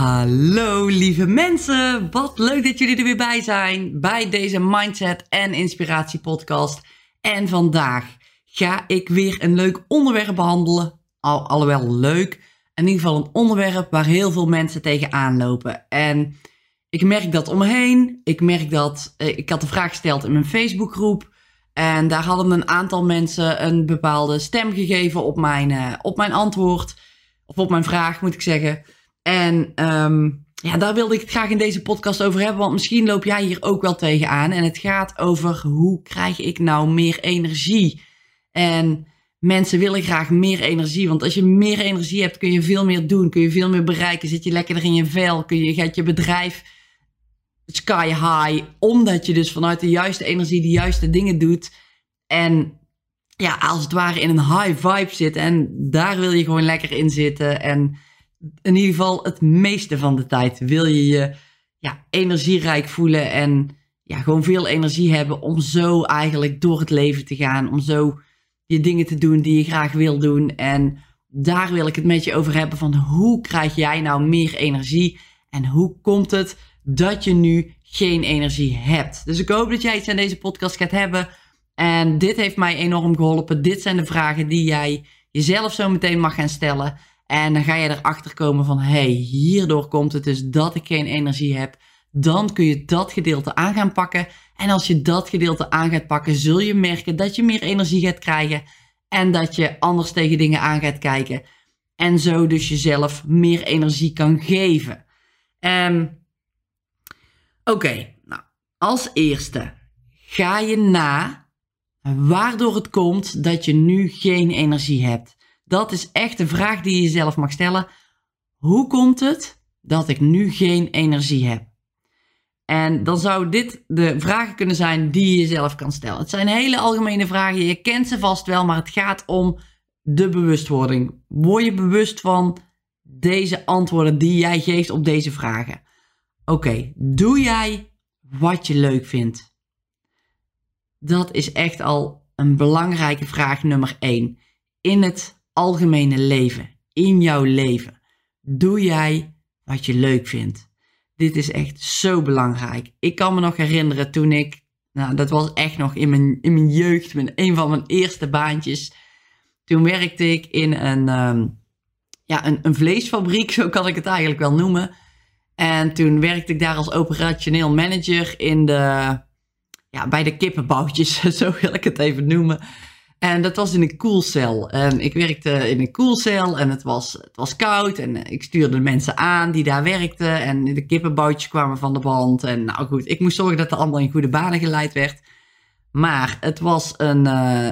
Hallo lieve mensen, wat leuk dat jullie er weer bij zijn bij deze Mindset en Inspiratie podcast. En vandaag ga ik weer een leuk onderwerp behandelen. Al, alhoewel leuk, in ieder geval een onderwerp waar heel veel mensen tegenaan lopen. En ik merk dat om me heen. Ik merk dat, eh, ik had de vraag gesteld in mijn Facebookgroep. En daar hadden een aantal mensen een bepaalde stem gegeven op mijn, uh, op mijn antwoord. Of op mijn vraag moet ik zeggen. En um, ja, daar wilde ik het graag in deze podcast over hebben. Want misschien loop jij hier ook wel tegenaan. En het gaat over hoe krijg ik nou meer energie? En mensen willen graag meer energie. Want als je meer energie hebt, kun je veel meer doen. Kun je veel meer bereiken. Zit je lekkerder in je vel. Kun je, gaat je bedrijf sky high. Omdat je dus vanuit de juiste energie de juiste dingen doet. En ja, als het ware in een high vibe zit. En daar wil je gewoon lekker in zitten. En in ieder geval het meeste van de tijd wil je je ja, energierijk voelen en ja, gewoon veel energie hebben om zo eigenlijk door het leven te gaan. Om zo je dingen te doen die je graag wil doen. En daar wil ik het met je over hebben van hoe krijg jij nou meer energie en hoe komt het dat je nu geen energie hebt. Dus ik hoop dat jij iets aan deze podcast gaat hebben. En dit heeft mij enorm geholpen. Dit zijn de vragen die jij jezelf zo meteen mag gaan stellen. En dan ga je erachter komen van, hey, hierdoor komt het dus dat ik geen energie heb. Dan kun je dat gedeelte aan gaan pakken. En als je dat gedeelte aan gaat pakken, zul je merken dat je meer energie gaat krijgen. En dat je anders tegen dingen aan gaat kijken. En zo dus jezelf meer energie kan geven. Um, Oké, nou, als eerste ga je na waardoor het komt dat je nu geen energie hebt. Dat is echt de vraag die je jezelf mag stellen. Hoe komt het dat ik nu geen energie heb? En dan zou dit de vragen kunnen zijn die je jezelf kan stellen. Het zijn hele algemene vragen. Je kent ze vast wel, maar het gaat om de bewustwording. Word je bewust van deze antwoorden die jij geeft op deze vragen? Oké, doe jij wat je leuk vindt? Dat is echt al een belangrijke vraag nummer 1. In het algemene leven, in jouw leven, doe jij wat je leuk vindt? Dit is echt zo belangrijk. Ik kan me nog herinneren toen ik, nou dat was echt nog in mijn, in mijn jeugd, met een van mijn eerste baantjes. Toen werkte ik in een, um, ja, een, een vleesfabriek, zo kan ik het eigenlijk wel noemen. En toen werkte ik daar als operationeel manager in de, ja, bij de kippenboutjes, zo wil ik het even noemen. En dat was in een koelcel. En ik werkte in een koelcel en het was, het was koud. En ik stuurde mensen aan die daar werkten. En de kippenboutjes kwamen van de band. En nou goed, ik moest zorgen dat er allemaal in goede banen geleid werd. Maar het was een uh,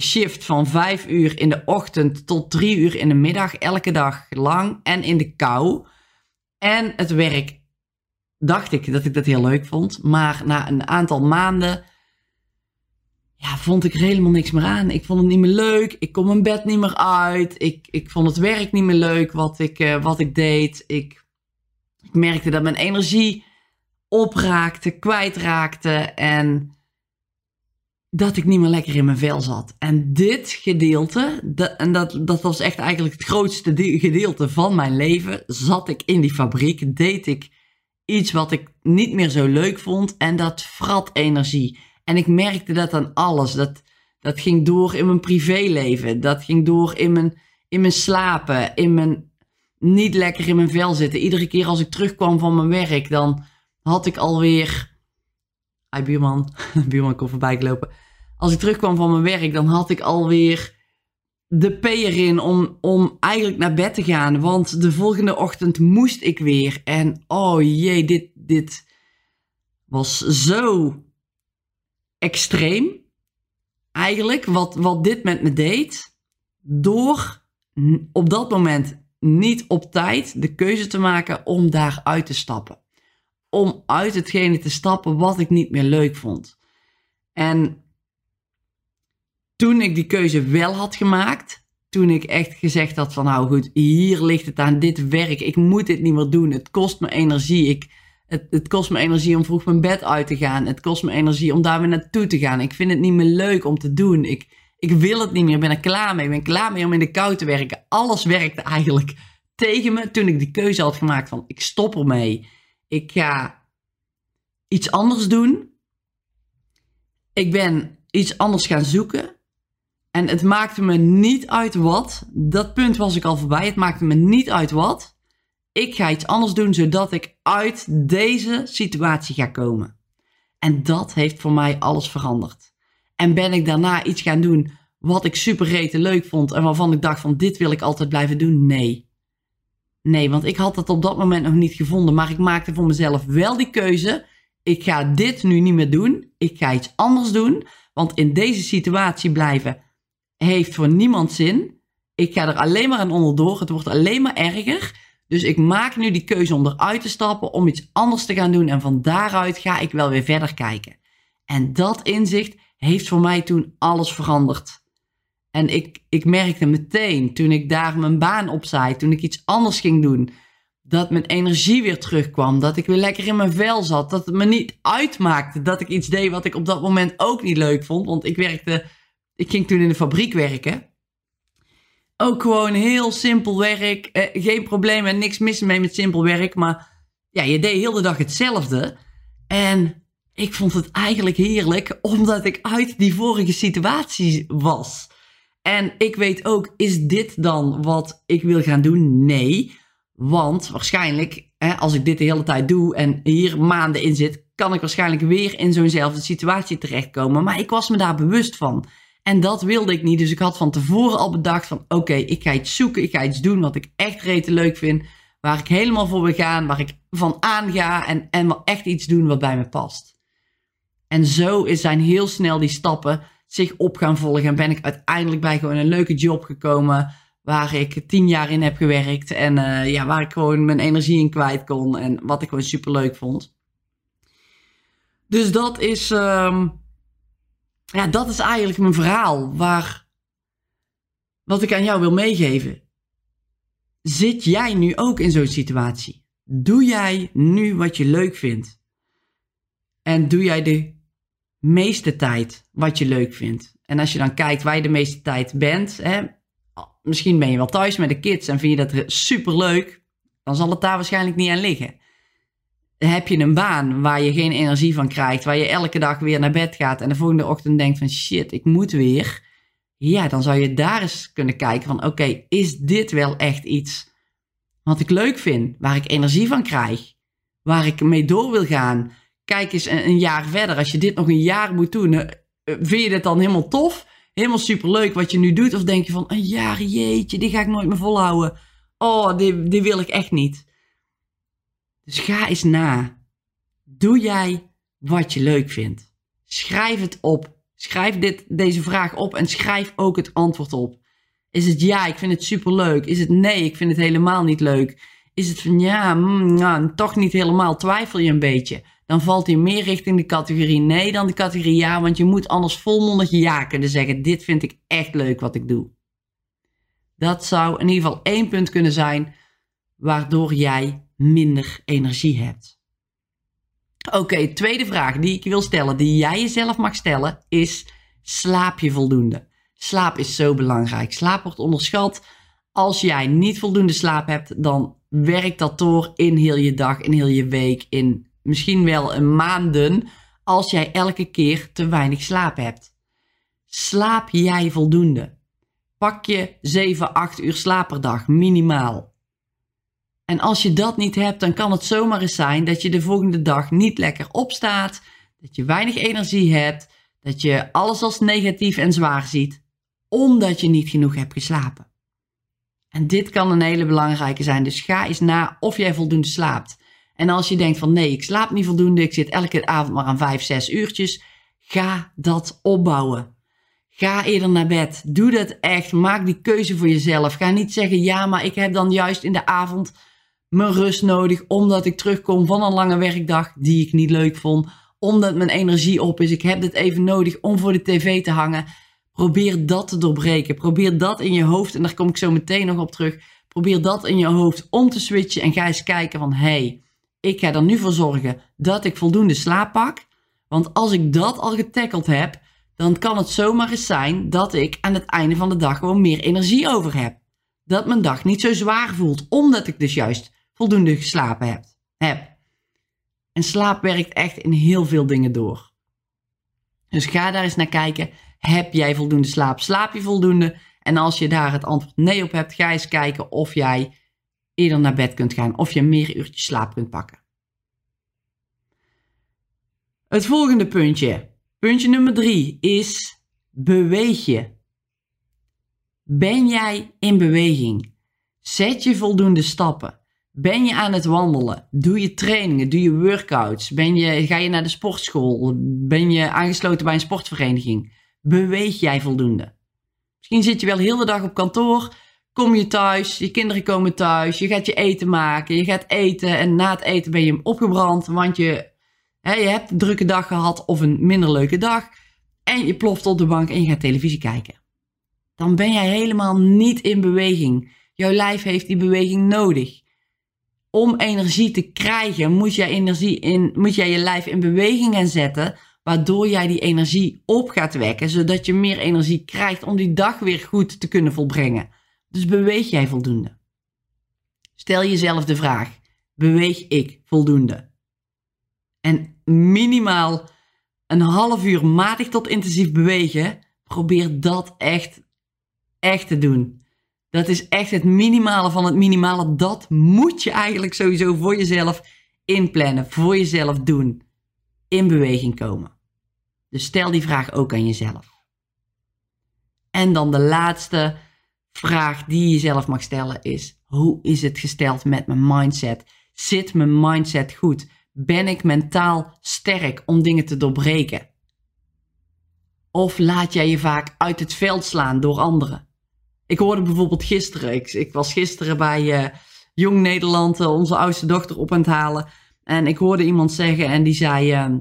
shift van vijf uur in de ochtend tot drie uur in de middag. Elke dag lang en in de kou. En het werk dacht ik dat ik dat heel leuk vond. Maar na een aantal maanden ja, vond ik er helemaal niks meer aan. Ik vond het niet meer leuk. Ik kon mijn bed niet meer uit. Ik, ik vond het werk niet meer leuk wat ik, uh, wat ik deed. Ik, ik merkte dat mijn energie opraakte, kwijtraakte. En dat ik niet meer lekker in mijn vel zat. En dit gedeelte, en dat, dat was echt eigenlijk het grootste gedeelte van mijn leven, zat ik in die fabriek, deed ik iets wat ik niet meer zo leuk vond en dat vrat energie. En ik merkte dat aan alles. Dat, dat ging door in mijn privéleven. Dat ging door in mijn, in mijn slapen. In mijn niet lekker in mijn vel zitten. Iedere keer als ik terugkwam van mijn werk, dan had ik alweer. Hi buurman. buurman kon voorbij lopen. Als ik terugkwam van mijn werk, dan had ik alweer de P erin om, om eigenlijk naar bed te gaan. Want de volgende ochtend moest ik weer. En oh jee, dit, dit was zo extreem. Eigenlijk wat, wat dit met me deed. Door op dat moment niet op tijd de keuze te maken om daar uit te stappen. Om uit hetgene te stappen wat ik niet meer leuk vond. En toen ik die keuze wel had gemaakt, toen ik echt gezegd had van nou goed, hier ligt het aan dit werk, ik moet dit niet meer doen, het kost me energie, ik, het, kost me energie om vroeg mijn bed uit te gaan, het kost me energie om daar weer naartoe te gaan, ik vind het niet meer leuk om te doen, ik, ik wil het niet meer, ik ben er klaar mee, ik ben klaar mee om in de kou te werken, alles werkte eigenlijk tegen me toen ik die keuze had gemaakt van ik stop ermee, ik ga iets anders doen, ik ben iets anders gaan zoeken. En het maakte me niet uit wat. Dat punt was ik al voorbij. Het maakte me niet uit wat. Ik ga iets anders doen zodat ik uit deze situatie ga komen. En dat heeft voor mij alles veranderd. En ben ik daarna iets gaan doen wat ik super leuk vond en waarvan ik dacht van dit wil ik altijd blijven doen? Nee. Nee, want ik had het op dat moment nog niet gevonden, maar ik maakte voor mezelf wel die keuze. Ik ga dit nu niet meer doen. Ik ga iets anders doen, want in deze situatie blijven heeft voor niemand zin. Ik ga er alleen maar aan onderdoor. Het wordt alleen maar erger. Dus ik maak nu die keuze om eruit te stappen, om iets anders te gaan doen. En van daaruit ga ik wel weer verder kijken. En dat inzicht heeft voor mij toen alles veranderd. En ik, ik merkte meteen toen ik daar mijn baan opzij, toen ik iets anders ging doen, dat mijn energie weer terugkwam. Dat ik weer lekker in mijn vel zat. Dat het me niet uitmaakte dat ik iets deed wat ik op dat moment ook niet leuk vond. Want ik werkte ik ging toen in de fabriek werken. Ook gewoon heel simpel werk. Eh, geen problemen, niks mis mee met simpel werk. Maar ja, je deed heel de dag hetzelfde. En ik vond het eigenlijk heerlijk, omdat ik uit die vorige situatie was. En ik weet ook, is dit dan wat ik wil gaan doen? Nee. Want waarschijnlijk, hè, als ik dit de hele tijd doe en hier maanden in zit, kan ik waarschijnlijk weer in zo'nzelfde situatie terechtkomen. Maar ik was me daar bewust van. En dat wilde ik niet. Dus ik had van tevoren al bedacht van oké, ik ga iets zoeken. Ik ga iets doen wat ik echt rete leuk vind. Waar ik helemaal voor wil gaan. Waar ik van aanga. En, en echt iets doen wat bij me past. En zo zijn heel snel die stappen zich op gaan volgen. En ben ik uiteindelijk bij gewoon een leuke job gekomen. Waar ik tien jaar in heb gewerkt. En uh, ja, waar ik gewoon mijn energie in kwijt kon. En wat ik gewoon super leuk vond. Dus dat is... Um, ja, dat is eigenlijk mijn verhaal. Waar, wat ik aan jou wil meegeven. Zit jij nu ook in zo'n situatie? Doe jij nu wat je leuk vindt? En doe jij de meeste tijd wat je leuk vindt? En als je dan kijkt waar je de meeste tijd bent, hè, misschien ben je wel thuis met de kids en vind je dat super leuk, dan zal het daar waarschijnlijk niet aan liggen heb je een baan waar je geen energie van krijgt, waar je elke dag weer naar bed gaat en de volgende ochtend denkt van shit, ik moet weer. Ja, dan zou je daar eens kunnen kijken van oké, is dit wel echt iets wat ik leuk vind, waar ik energie van krijg, waar ik mee door wil gaan. Kijk eens een, jaar verder, als je dit nog een jaar moet doen, eh, vind je dit dan helemaal tof? Helemaal superleuk wat je nu doet? Of denk je van een jaar, jeetje, die ga ik nooit meer volhouden. Oh, die, die wil ik echt niet. Dus ga eens na. Doe jij wat je leuk vindt? Schrijf het op. Schrijf dit, deze vraag op en schrijf ook het antwoord op. Is het ja, ik vind het superleuk? Is het nee, ik vind het helemaal niet leuk? Is het van ja, mm, nou, toch niet helemaal, twijfel je een beetje? Dan valt hij meer richting de categorie nee dan de categorie ja, want je moet anders volmondig ja kunnen zeggen. Dit vind ik echt leuk wat ik doe. Dat zou in ieder geval één punt kunnen zijn waardoor jij minder energie hebt. Oké, tweede vraag die ik wil stellen, die jij jezelf mag stellen, is: slaap je voldoende? Slaap is zo belangrijk. Slaap wordt onderschat. Als jij niet voldoende slaap hebt, dan werkt dat door in heel je dag, in heel je week, in misschien wel een maanden, als jij elke keer te weinig slaap hebt. Slaap jij voldoende? Pak je 7, 8 uur slaap per dag, minimaal. En als je dat niet hebt, dan kan het zomaar eens zijn dat je de volgende dag niet lekker opstaat, dat je weinig energie hebt, dat je alles als negatief en zwaar ziet, omdat je niet genoeg hebt geslapen. En dit kan een hele belangrijke zijn, dus ga eens na of jij voldoende slaapt. En als je denkt van nee, ik slaap niet voldoende, ik zit elke avond maar aan 5, 6 uurtjes, ga dat opbouwen. Ga eerder naar bed. Doe dat echt. Maak die keuze voor jezelf. Ga niet zeggen ja, maar ik heb dan juist in de avond mijn rust nodig omdat ik terugkom van een lange werkdag die ik niet leuk vond. omdat mijn energie op is. Ik heb dit even nodig om voor de tv te hangen. Probeer dat te doorbreken. Probeer dat in je hoofd, en daar kom ik zo meteen nog op terug. Probeer dat in je hoofd om te switchen en ga eens kijken van, hey, ik ga er nu voor zorgen dat ik voldoende slaap pak. Want als ik dat al getackeld heb, dan kan het zomaar eens zijn dat ik aan het einde van de dag gewoon meer energie over heb. Dat mijn dag niet zo zwaar voelt, omdat ik dus juist voldoende geslapen heb. heb. En slaap werkt echt in heel veel dingen door. Dus ga daar eens naar kijken. Heb jij voldoende slaap? Slaap je voldoende? En als je daar het antwoord nee op hebt, ga eens kijken of jij eerder naar bed kunt gaan. Of je meer uurtjes slaap kunt pakken. Het volgende puntje. Puntje nummer drie is beweeg je. Ben jij in beweging? Zet je voldoende stappen? Ben je aan het wandelen? Doe je trainingen? Doe je workouts? Ben je, ga je naar de sportschool? Ben je aangesloten bij een sportvereniging? Beweeg jij voldoende? Misschien zit je wel heel de dag op kantoor. Kom je thuis, je kinderen komen thuis, je gaat je eten maken, je gaat eten en na het eten ben je opgebrand, want je, hè, je hebt een drukke dag gehad of een minder leuke dag en je ploft op de bank en je gaat televisie kijken. Dan ben jij helemaal niet in beweging. Jouw lijf heeft die beweging nodig om energie te krijgen, moet jij, energie in, moet jij je lijf in beweging gaan zetten, waardoor jij die energie op gaat wekken, zodat je meer energie krijgt om die dag weer goed te kunnen volbrengen. Dus beweeg jij voldoende? Stel jezelf de vraag: beweeg ik voldoende? En minimaal een half uur matig tot intensief bewegen, probeer dat echt, echt te doen. Dat is echt het minimale van het minimale. Dat moet je eigenlijk sowieso voor jezelf inplannen, voor jezelf doen. In beweging komen. Dus stel die vraag ook aan jezelf. En dan de laatste vraag die je jezelf mag stellen is: hoe is het gesteld met mijn mindset? Zit mijn mindset goed? Ben ik mentaal sterk om dingen te doorbreken? Of laat jij je vaak uit het veld slaan door anderen? Ik hoorde bijvoorbeeld gisteren, ik, ik was gisteren bij uh, Jong Nederland uh, onze oudste dochter op aan het halen. En ik hoorde iemand zeggen en die zei, uh,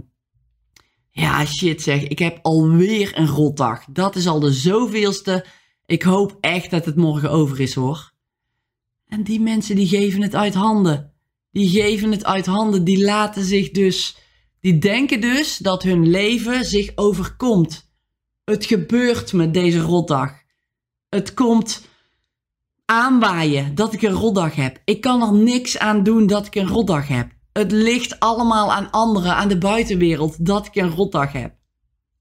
ja shit zeg, ik heb alweer een rotdag. Dat is al de zoveelste. Ik hoop echt dat het morgen over is hoor. En die mensen die geven het uit handen. Die geven het uit handen, die laten zich dus, die denken dus dat hun leven zich overkomt. Het gebeurt met deze rotdag. Het komt aanwaaien dat ik een rotdag heb. Ik kan er niks aan doen dat ik een rotdag heb. Het ligt allemaal aan anderen, aan de buitenwereld, dat ik een rotdag heb.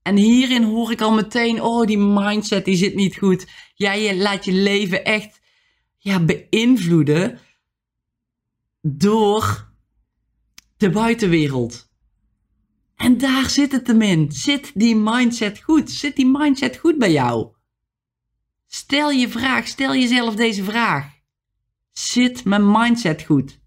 En hierin hoor ik al meteen, oh, die mindset die zit niet goed. Jij laat je leven echt ja, beïnvloeden door de buitenwereld. En daar zit het hem in. Zit die mindset goed? Zit die mindset goed bij jou? Stel je vraag, stel jezelf deze vraag. Zit mijn mindset goed?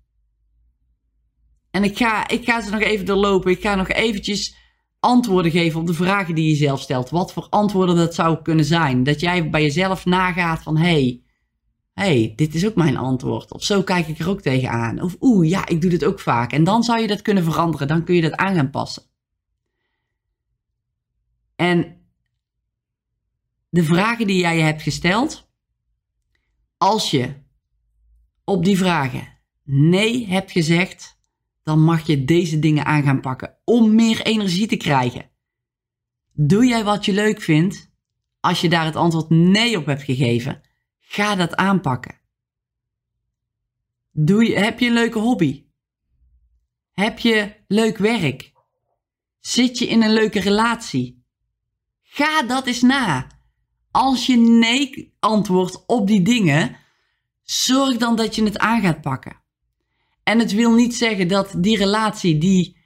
En ik ga, ik ga ze nog even doorlopen. Ik ga nog eventjes antwoorden geven op de vragen die je zelf stelt. Wat voor antwoorden dat zou kunnen zijn. Dat jij bij jezelf nagaat van... hey, hey, dit is ook mijn antwoord. Of zo kijk ik er ook tegenaan. Of oeh, ja, ik doe dit ook vaak. En dan zou je dat kunnen veranderen. Dan kun je dat aan gaan passen. En de vragen die jij hebt gesteld, als je op die vragen nee hebt gezegd, dan mag je deze dingen aan gaan pakken om meer energie te krijgen. Doe jij wat je leuk vindt? Als je daar het antwoord nee op hebt gegeven, ga dat aanpakken. Doe je, heb je een leuke hobby? Heb je leuk werk? Zit je in een leuke relatie? Ga dat eens na als je nee antwoordt op die dingen, zorg dan dat je het aan gaat pakken. En het wil niet zeggen dat die relatie die,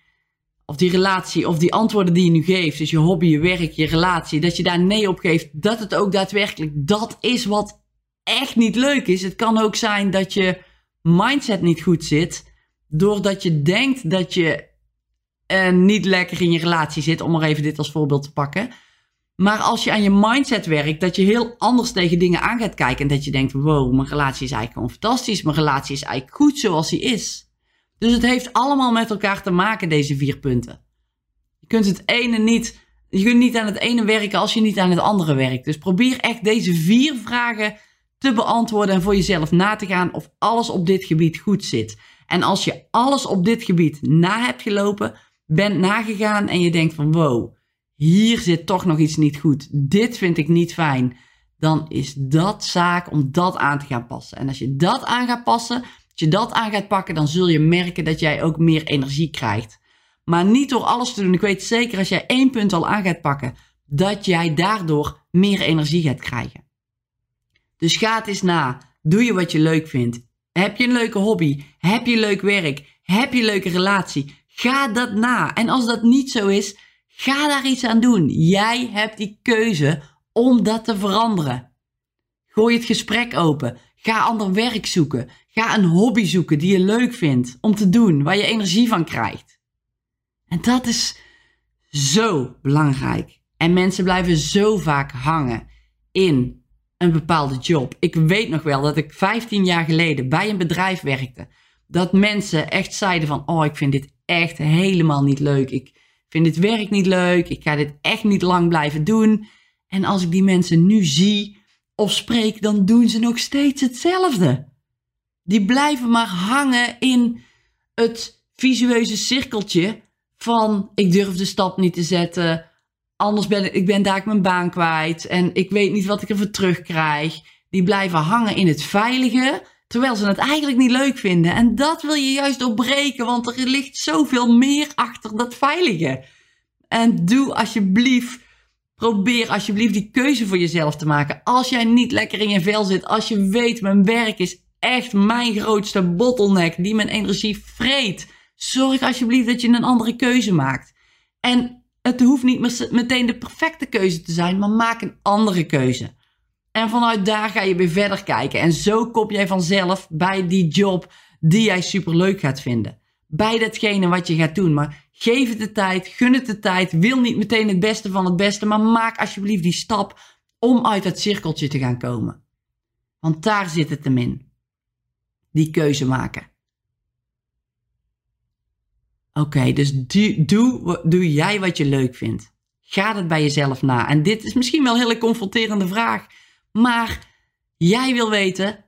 of die relatie of die antwoorden die je nu geeft, dus je hobby, je werk, je relatie, dat je daar nee op geeft, dat het ook daadwerkelijk dat is wat echt niet leuk is. Het kan ook zijn dat je mindset niet goed zit, doordat je denkt dat je uh, niet lekker in je relatie zit, om maar even dit als voorbeeld te pakken. Maar als je aan je mindset werkt, dat je heel anders tegen dingen aan gaat kijken. En dat je denkt, wow, mijn relatie is eigenlijk gewoon fantastisch. Mijn relatie is eigenlijk goed zoals die is. Dus het heeft allemaal met elkaar te maken, deze vier punten. Je kunt het ene niet, je kunt niet aan het ene werken als je niet aan het andere werkt. Dus probeer echt deze vier vragen te beantwoorden en voor jezelf na te gaan of alles op dit gebied goed zit. En als je alles op dit gebied na hebt gelopen, bent nagegaan en je denkt van wow, hier zit toch nog iets niet goed. Dit vind ik niet fijn. Dan is dat zaak om dat aan te gaan passen. En als je dat aan gaat passen, als je dat aan gaat pakken, dan zul je merken dat jij ook meer energie krijgt. Maar niet door alles te doen. Ik weet zeker als jij één punt al aan gaat pakken, dat jij daardoor meer energie gaat krijgen. Dus ga het eens na. Doe je wat je leuk vindt. Heb je een leuke hobby? Heb je leuk werk? Heb je een leuke relatie? Ga dat na. En als dat niet zo is, ga daar iets aan doen. Jij hebt die keuze om dat te veranderen. Gooi het gesprek open. Ga ander werk zoeken. Ga een hobby zoeken die je leuk vindt om te doen, waar je energie van krijgt. En dat is zo belangrijk. En mensen blijven zo vaak hangen in een bepaalde job. Ik weet nog wel dat ik 15 jaar geleden bij een bedrijf werkte. Dat mensen echt zeiden van, oh, ik vind dit echt helemaal niet leuk. Ik vind dit werk niet leuk. Ik ga dit echt niet lang blijven doen. En als ik die mensen nu zie of spreek, dan doen ze nog steeds hetzelfde. Die blijven maar hangen in het visueuze cirkeltje van ik durf de stap niet te zetten. Anders ben ik, ik ben daar mijn baan kwijt en ik weet niet wat ik ervoor terugkrijg. Die blijven hangen in het veilige, terwijl ze het eigenlijk niet leuk vinden. En dat wil je juist doorbreken, want er ligt zoveel meer achter dat veilige. En doe alsjeblieft, probeer alsjeblieft die keuze voor jezelf te maken. Als jij niet lekker in je vel zit, als je weet mijn werk is echt mijn grootste bottleneck die mijn energie vreet. Zorg alsjeblieft dat je een andere keuze maakt. En het hoeft niet meteen de perfecte keuze te zijn, maar maak een andere keuze. En vanuit daar ga je weer verder kijken. En zo kom jij vanzelf bij die job die jij superleuk gaat vinden. Bij datgene wat je gaat doen. Maar geef het de tijd, gun het de tijd. Wil niet meteen het beste van het beste, maar maak alsjeblieft die stap om uit dat cirkeltje te gaan komen. Want daar zit het hem in. Die keuze maken. Oké, dus doe, doe, doe jij wat je leuk vindt. Ga het bij jezelf na. En dit is misschien wel een hele confronterende vraag. Maar jij wil weten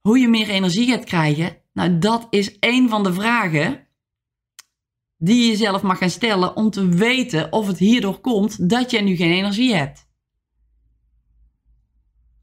hoe je meer energie gaat krijgen. Nou, dat is een van de vragen die je jezelf mag gaan stellen om te weten of het hierdoor komt dat jij nu geen energie hebt.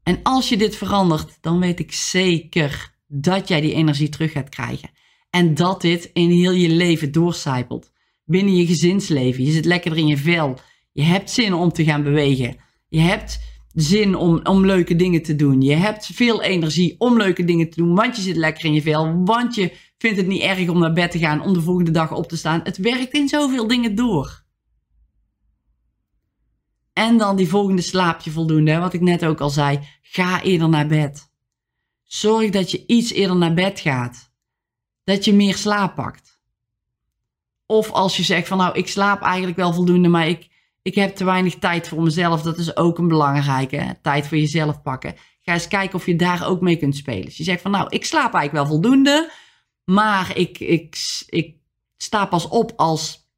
En als je dit verandert, dan weet ik zeker dat jij die energie terug gaat krijgen. En dat dit in heel je leven doorcijpelt. Binnen je gezinsleven. Je zit lekker in je vel. Je hebt zin om te gaan bewegen. Je hebt zin om, om leuke dingen te doen. Je hebt veel energie om leuke dingen te doen. Want je zit lekker in je vel. Want je vindt het niet erg om naar bed te gaan. Om de volgende dag op te staan. Het werkt in zoveel dingen door. En dan die volgende slaapje voldoende. Wat ik net ook al zei. Ga eerder naar bed. Zorg dat je iets eerder naar bed gaat dat je meer slaap pakt. Of als je zegt van nou, ik slaap eigenlijk wel voldoende, maar ik, ik heb te weinig tijd voor mezelf. Dat is ook een belangrijke. Tijd voor jezelf pakken. Ga eens kijken of je daar ook mee kunt spelen. Dus je zegt van nou, ik slaap eigenlijk wel voldoende, maar ik, ik, ik sta pas op als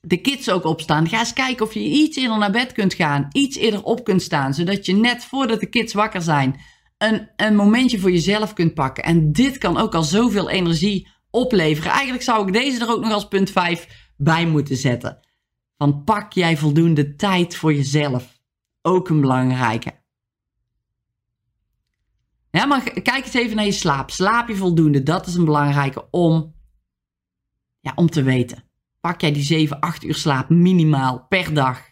de kids ook opstaan. Ga eens kijken of je iets eerder naar bed kunt gaan. Iets eerder op kunt staan. Zodat je net voordat de kids wakker zijn. Een, een momentje voor jezelf kunt pakken. En dit kan ook al zoveel energie opleveren. Eigenlijk zou ik deze er ook nog als punt 5 bij moeten zetten. Van pak jij voldoende tijd voor jezelf. Ook een belangrijke. Ja, maar kijk eens even naar je slaap. Slaap je voldoende? Dat is een belangrijke om, ja, om te weten. Pak jij die 7, 8 uur slaap minimaal per dag.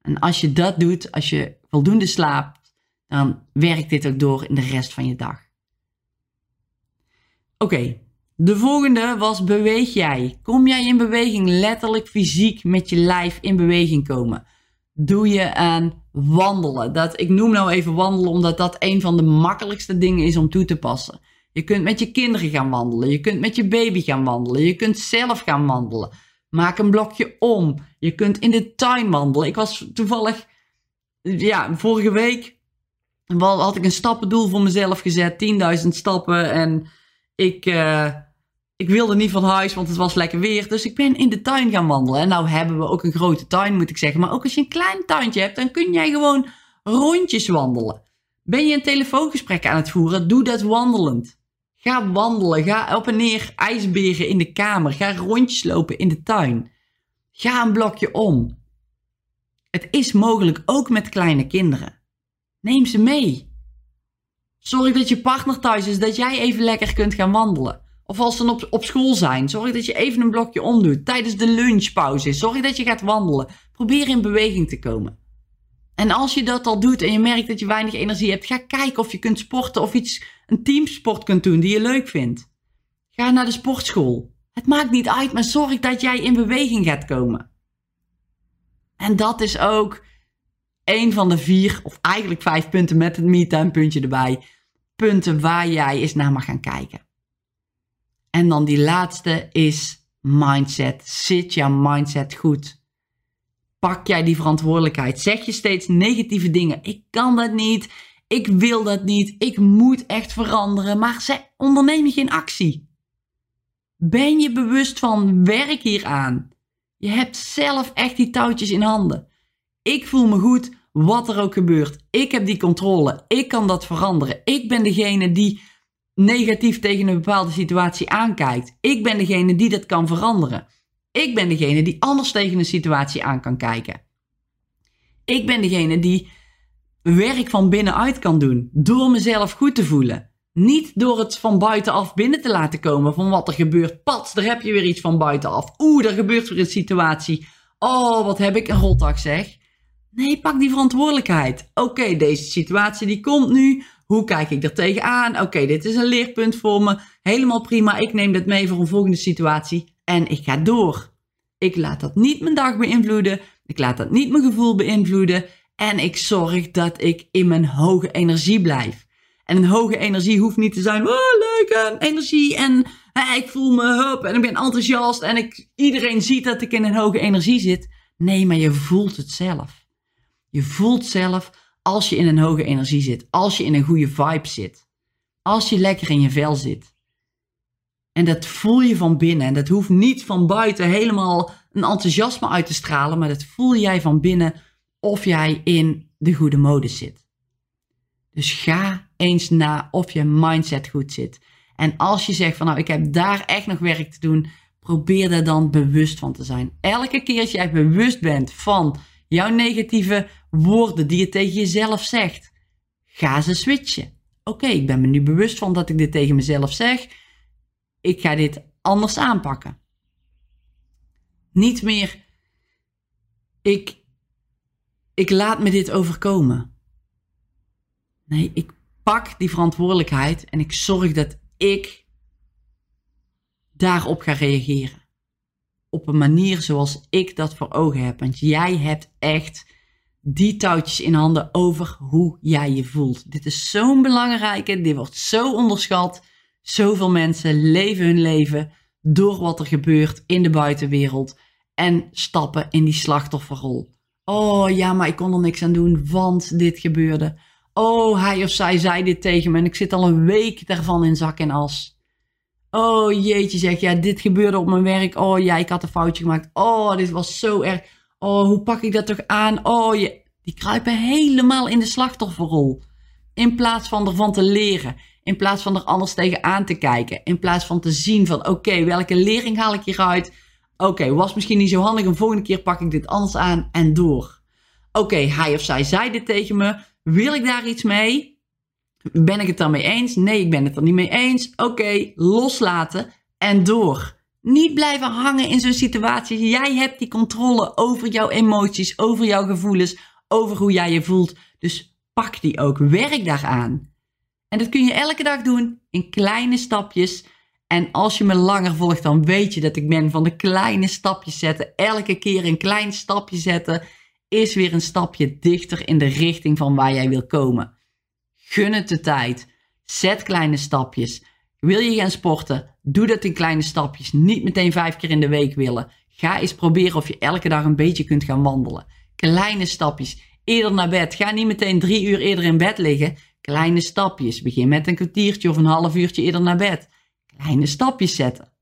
En als je dat doet, als je voldoende slaapt, dan werkt dit ook door in de rest van je dag. Oké, de volgende was beweeg jij. Kom jij in beweging, letterlijk fysiek met je lijf in beweging komen? Doe je aan wandelen? Dat, ik noem nou even wandelen omdat dat een van de makkelijkste dingen is om toe te passen. Je kunt met je kinderen gaan wandelen. Je kunt met je baby gaan wandelen. Je kunt zelf gaan wandelen. Maak een blokje om. Je kunt in de tuin wandelen. Ik was toevallig, ja, vorige week had ik een stappendoel voor mezelf gezet. 10.000 stappen. En ik, uh, ik wilde niet van huis, want het was lekker weer. Dus ik ben in de tuin gaan wandelen. En nou hebben we ook een grote tuin, moet ik zeggen. Maar ook als je een klein tuintje hebt, dan kun jij gewoon rondjes wandelen. Ben je een telefoongesprek aan het voeren, doe dat wandelend. Ga wandelen, ga op en neer ijsberen in de kamer. Ga rondjes lopen in de tuin. Ga een blokje om. Het is mogelijk ook met kleine kinderen. Neem ze mee. Zorg dat je partner thuis is, dat jij even lekker kunt gaan wandelen. Of als ze op, op school zijn, zorg dat je even een blokje omdoet. Tijdens de lunchpauze, zorg dat je gaat wandelen. Probeer in beweging te komen. En als je dat al doet en je merkt dat je weinig energie hebt, ga kijken of je kunt sporten of iets, een teamsport kunt doen die je leuk vindt. Ga naar de sportschool. Het maakt niet uit, maar zorg dat jij in beweging gaat komen. En dat is ook een van de vier, of eigenlijk vijf punten met het me puntje erbij. Punten waar jij eens naar mag gaan kijken. En dan die laatste is mindset. Zit jouw mindset goed? Pak jij die verantwoordelijkheid? Zeg je steeds negatieve dingen? Ik kan dat niet. Ik wil dat niet. Ik moet echt veranderen. Maar onderneem je geen actie? Ben je bewust van werk hier aan? Je hebt zelf echt die touwtjes in handen. Ik voel me goed, wat er ook gebeurt. Ik heb die controle. Ik kan dat veranderen. Ik ben degene die negatief tegen een bepaalde situatie aankijkt. Ik ben degene die dat kan veranderen. Ik ben degene die anders tegen een situatie aan kan kijken. Ik ben degene die werk van binnenuit kan doen door mezelf goed te voelen. Niet door het van buitenaf binnen te laten komen van wat er gebeurt. Pats, daar heb je weer iets van buitenaf. Oeh, er gebeurt weer een situatie. Oh, wat heb ik een rotdag zeg. Nee, pak die verantwoordelijkheid. Oké, deze situatie die komt nu. Hoe kijk ik er tegenaan? Oké, dit is een leerpunt voor me. Helemaal prima. Ik neem dit mee voor een volgende situatie. En ik ga door. Ik laat dat niet mijn dag beïnvloeden. Ik laat dat niet mijn gevoel beïnvloeden. En ik zorg dat ik in mijn hoge energie blijf. En een hoge energie hoeft niet te zijn, oh leuk en energie en ik voel me hup en ik ben enthousiast en ik, iedereen ziet dat ik in een hoge energie zit. Nee, maar je voelt het zelf. Je voelt zelf als je in een hoge energie zit, als je in een goede vibe zit, als je lekker in je vel zit. En dat voel je van binnen. En dat hoeft niet van buiten helemaal een enthousiasme uit te stralen, maar dat voel jij van binnen of jij in de goede modus zit. Dus ga eens na of je mindset goed zit. En als je zegt van nou, ik heb daar echt nog werk te doen, probeer daar dan bewust van te zijn. Elke keer als jij bewust bent van jouw negatieve woorden die je tegen jezelf zegt, ga ze switchen. Oké, ik ben me nu bewust van dat ik dit tegen mezelf zeg. Ik ga dit anders aanpakken. Niet meer, ik, ik laat me dit overkomen. Nee, ik pak die verantwoordelijkheid en ik zorg dat ik daarop ga reageren. Op een manier zoals ik dat voor ogen heb. Want jij hebt echt die touwtjes in handen over hoe jij je voelt. Dit is zo'n belangrijke, dit wordt zo onderschat. Zoveel mensen leven hun leven door wat er gebeurt in de buitenwereld en stappen in die slachtofferrol. Oh ja, maar ik kon er niks aan doen, want dit gebeurde. Oh, hij of zij zei dit tegen me en ik zit al een week daarvan in zak en as. Oh jeetje zeg, ja, dit gebeurde op mijn werk. Oh ja, ik had een foutje gemaakt. Oh, dit was zo erg. Oh, hoe pak ik dat toch aan? Oh, je... die kruipen helemaal in de slachtofferrol. In plaats van ervan te leren. In plaats van er anders tegenaan te kijken. In plaats van te zien van, oké, welke lering haal ik hieruit? Oké, was misschien niet zo handig. Een volgende keer pak ik dit anders aan en door. Oké, hij of zij zei dit tegen me. Wil ik daar iets mee? Ben ik het dan mee eens? Nee, ik ben het er niet mee eens. Oké, loslaten en door. Niet blijven hangen in zo'n situatie. Jij hebt die controle over jouw emoties, over jouw gevoelens, over hoe jij je voelt. Dus pak die ook. Werk daaraan. En dat kun je elke dag doen in kleine stapjes. En als je me langer volgt, dan weet je dat ik ben van de kleine stapjes zetten. Elke keer een klein stapje zetten is weer een stapje dichter in de richting van waar jij wil komen. Gun het de tijd. Zet kleine stapjes. Wil je gaan sporten? Doe dat in kleine stapjes. Niet meteen vijf keer in de week willen. Ga eens proberen of je elke dag een beetje kunt gaan wandelen. Kleine stapjes. Eerder naar bed. Ga niet meteen drie uur eerder in bed liggen. Kleine stapjes. Begin met een kwartiertje of een half uurtje eerder naar bed. Kleine stapjes zetten.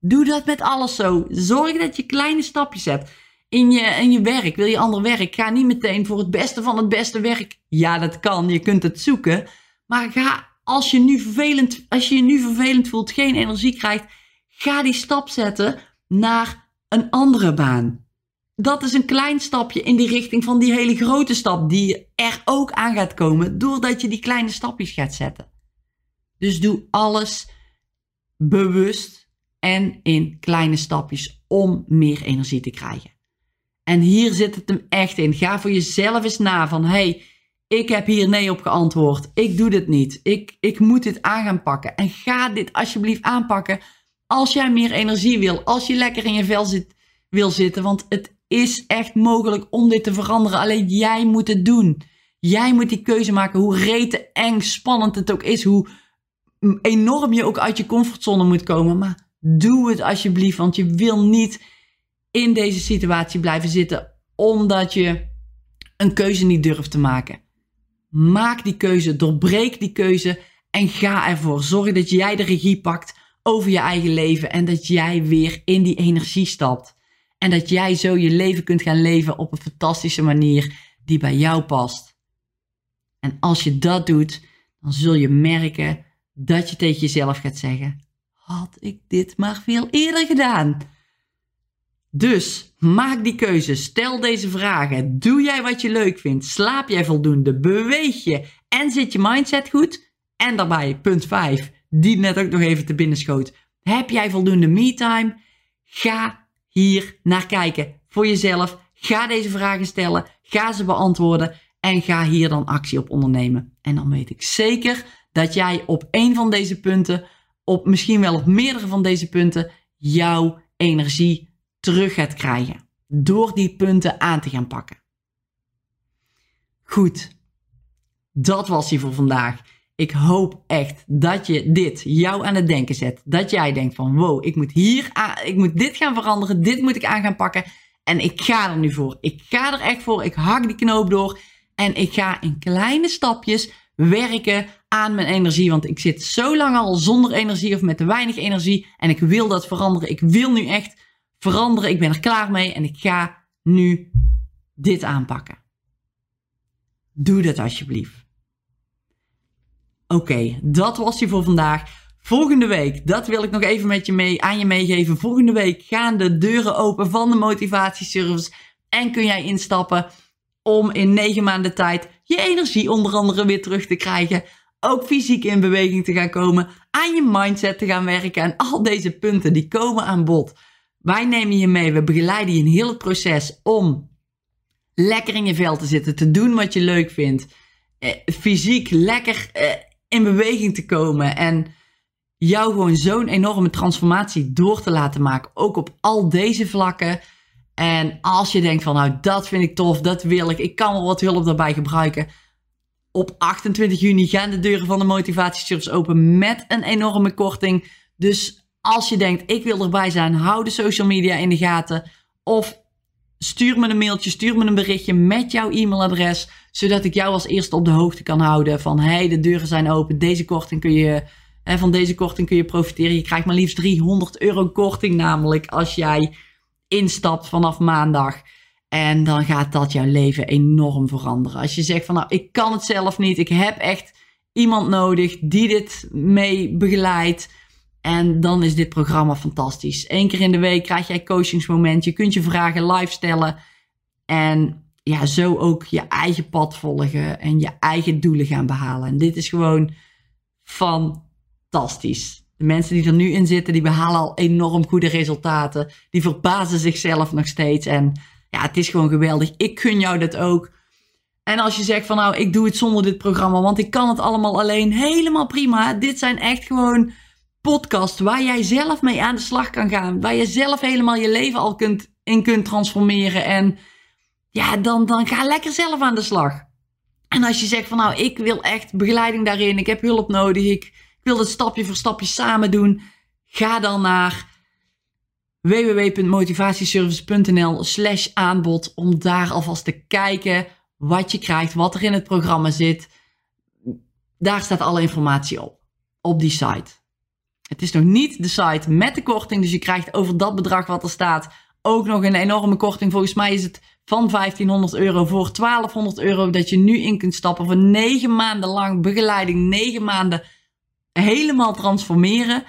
Doe dat met alles zo. Zorg dat je kleine stapjes hebt. In je, in je werk, wil je ander werk, ga niet meteen voor het beste van het beste werk. Ja, dat kan, je kunt het zoeken. Maar ga, als je, nu vervelend, als je je nu vervelend voelt, geen energie krijgt, ga die stap zetten naar een andere baan. Dat is een klein stapje in die richting van die hele grote stap die er ook aan gaat komen, doordat je die kleine stapjes gaat zetten. Dus doe alles bewust en in kleine stapjes om meer energie te krijgen. En hier zit het hem echt in. Ga voor jezelf eens na van hey, ik heb hier nee op geantwoord. Ik doe dit niet. Ik, ik moet dit aan gaan pakken. En ga dit alsjeblieft aanpakken als jij meer energie wil. Als je lekker in je vel zit, wil zitten. Want het is echt mogelijk om dit te veranderen. Alleen jij moet het doen. Jij moet die keuze maken. Hoe rete, eng, spannend het ook is. Hoe enorm je ook uit je comfortzone moet komen. Maar doe het alsjeblieft. Want je wil niet in deze situatie blijven zitten. Omdat je een keuze niet durft te maken. Maak die keuze. Doorbreek die keuze. En ga ervoor. Zorg dat jij de regie pakt over je eigen leven. En dat jij weer in die energie stapt. En dat jij zo je leven kunt gaan leven op een fantastische manier die bij jou past. En als je dat doet, dan zul je merken dat je tegen jezelf gaat zeggen: Had ik dit maar veel eerder gedaan? Dus maak die keuze, stel deze vragen. Doe jij wat je leuk vindt? Slaap jij voldoende? Beweeg je? En zit je mindset goed? En daarbij, punt 5, die net ook nog even te binnen schoot. Heb jij voldoende me-time? Ga hier naar kijken voor jezelf. Ga deze vragen stellen, ga ze beantwoorden en ga hier dan actie op ondernemen. En dan weet ik zeker dat jij op een van deze punten, op misschien wel op meerdere van deze punten, jouw energie terug gaat krijgen. Door die punten aan te gaan pakken. Goed, dat was hij voor vandaag. Ik hoop echt dat je dit jou aan het denken zet. Dat jij denkt van wow, ik moet hier ik moet dit gaan veranderen. Dit moet ik aan gaan pakken. En ik ga er nu voor. Ik ga er echt voor. Ik hak die knoop door. En ik ga in kleine stapjes werken aan mijn energie. Want ik zit zo lang al zonder energie of met te weinig energie. En ik wil dat veranderen. Ik wil nu echt veranderen. Ik ben er klaar mee. En ik ga nu dit aanpakken. Doe dat alsjeblieft. Oké, dat was hij voor vandaag. Volgende week, dat wil ik nog even met je mee, aan je meegeven. Volgende week gaan de deuren open van de motivatieservice. En kun jij instappen om in negen maanden tijd je energie onder andere weer terug te krijgen. Ook fysiek in beweging te gaan komen. Aan je mindset te gaan werken. En al deze punten die komen aan bod. Wij nemen je mee. We begeleiden je in heel het proces om lekker in je vel te zitten. Te doen wat je leuk vindt. Eh, fysiek lekker eh, in beweging te komen en jou gewoon zo'n enorme transformatie door te laten maken. Ook op al deze vlakken. En als je denkt van nou dat vind ik tof, dat wil ik, ik kan wel wat hulp daarbij gebruiken. Op 28 juni gaan de deuren van de motivatieservice open met een enorme korting. Dus als je denkt ik wil erbij zijn, hou de social media in de gaten. Of stuur me een mailtje, stuur me een berichtje met jouw e-mailadres, zodat ik jou als eerste op de hoogte kan houden van hey, de deuren zijn open, deze korting kun je, hè, van deze korting kun je profiteren. Je krijgt maar liefst 300 euro korting namelijk als jij instapt vanaf maandag. En dan gaat dat jouw leven enorm veranderen. Als je zegt van nou, ik kan het zelf niet, ik heb echt iemand nodig die dit mee begeleidt en dan is dit programma fantastisch. Eén keer in de week krijg jij coachingsmoment. Je kunt je vragen live stellen. En ja, zo ook je eigen pad volgen en je eigen doelen gaan behalen. En dit is gewoon fantastisch. De mensen die er nu in zitten, die behalen al enorm goede resultaten. Die verbazen zichzelf nog steeds. En ja, het is gewoon geweldig. Ik gun jou dat ook. En als je zegt van nou, ik doe het zonder dit programma, want ik kan het allemaal alleen, helemaal prima. Dit zijn echt gewoon podcast waar jij zelf mee aan de slag kan gaan. Waar je zelf helemaal je leven al kunt, in kunt transformeren. En ja, dan, dan ga lekker zelf aan de slag. En als je zegt van nou, ik wil echt begeleiding daarin. Ik heb hulp nodig. Ik, ik wil het stapje voor stapje samen doen. Ga dan naar www.motivatieservice.nl slash aanbod. Om daar alvast te kijken wat je krijgt, wat er in het programma zit. Daar staat alle informatie op. Op die site. Het is nog niet de site met de korting, dus je krijgt over dat bedrag wat er staat ook nog een enorme korting. Volgens mij is het van 1500 euro voor 1200 euro dat je nu in kunt stappen voor 9 maanden lang begeleiding, 9 maanden helemaal transformeren.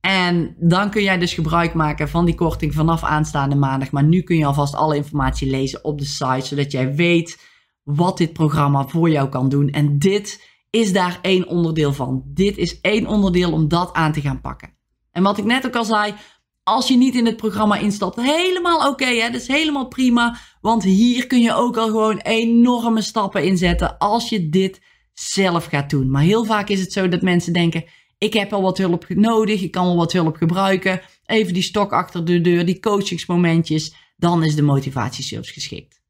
En dan kun jij dus gebruik maken van die korting vanaf aanstaande maandag. Maar nu kun je alvast alle informatie lezen op de site, zodat jij weet wat dit programma voor jou kan doen. En dit is daar één onderdeel van. Dit is één onderdeel om dat aan te gaan pakken. En wat ik net ook al zei, als je niet in het programma instapt, helemaal oké, hè? dat is helemaal prima. Want hier kun je ook al gewoon enorme stappen inzetten als je dit zelf gaat doen. Maar heel vaak is het zo dat mensen denken, ik heb al wat hulp nodig, ik kan wel wat hulp gebruiken. Even die stok achter de deur, die coachingsmomentjes, dan is de motivatieservice geschikt.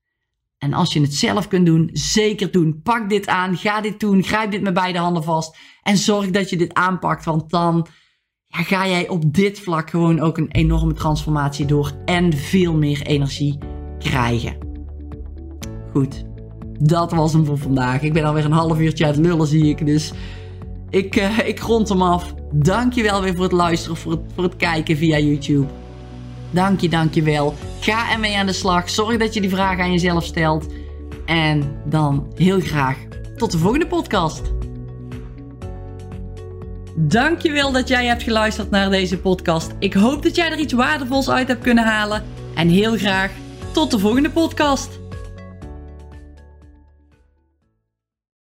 En als je het zelf kunt doen, zeker doen. Pak dit aan, ga dit doen, grijp dit met beide handen vast en zorg dat je dit aanpakt, want dan ja, ga jij op dit vlak gewoon ook een enorme transformatie door en veel meer energie krijgen. Goed, dat was hem voor vandaag. Ik ben alweer een half uurtje uit lullen, zie ik. Dus ik, uh, ik rond hem af. Dankjewel weer voor het luisteren, voor het, voor het kijken via YouTube. Dank je, dank je wel. Ga ermee aan de slag. Zorg dat je die vraag aan jezelf stelt. En dan heel graag tot de volgende podcast. Dankjewel dat jij hebt geluisterd naar deze podcast. Ik hoop dat jij er iets waardevols uit hebt kunnen halen. En heel graag tot de volgende podcast.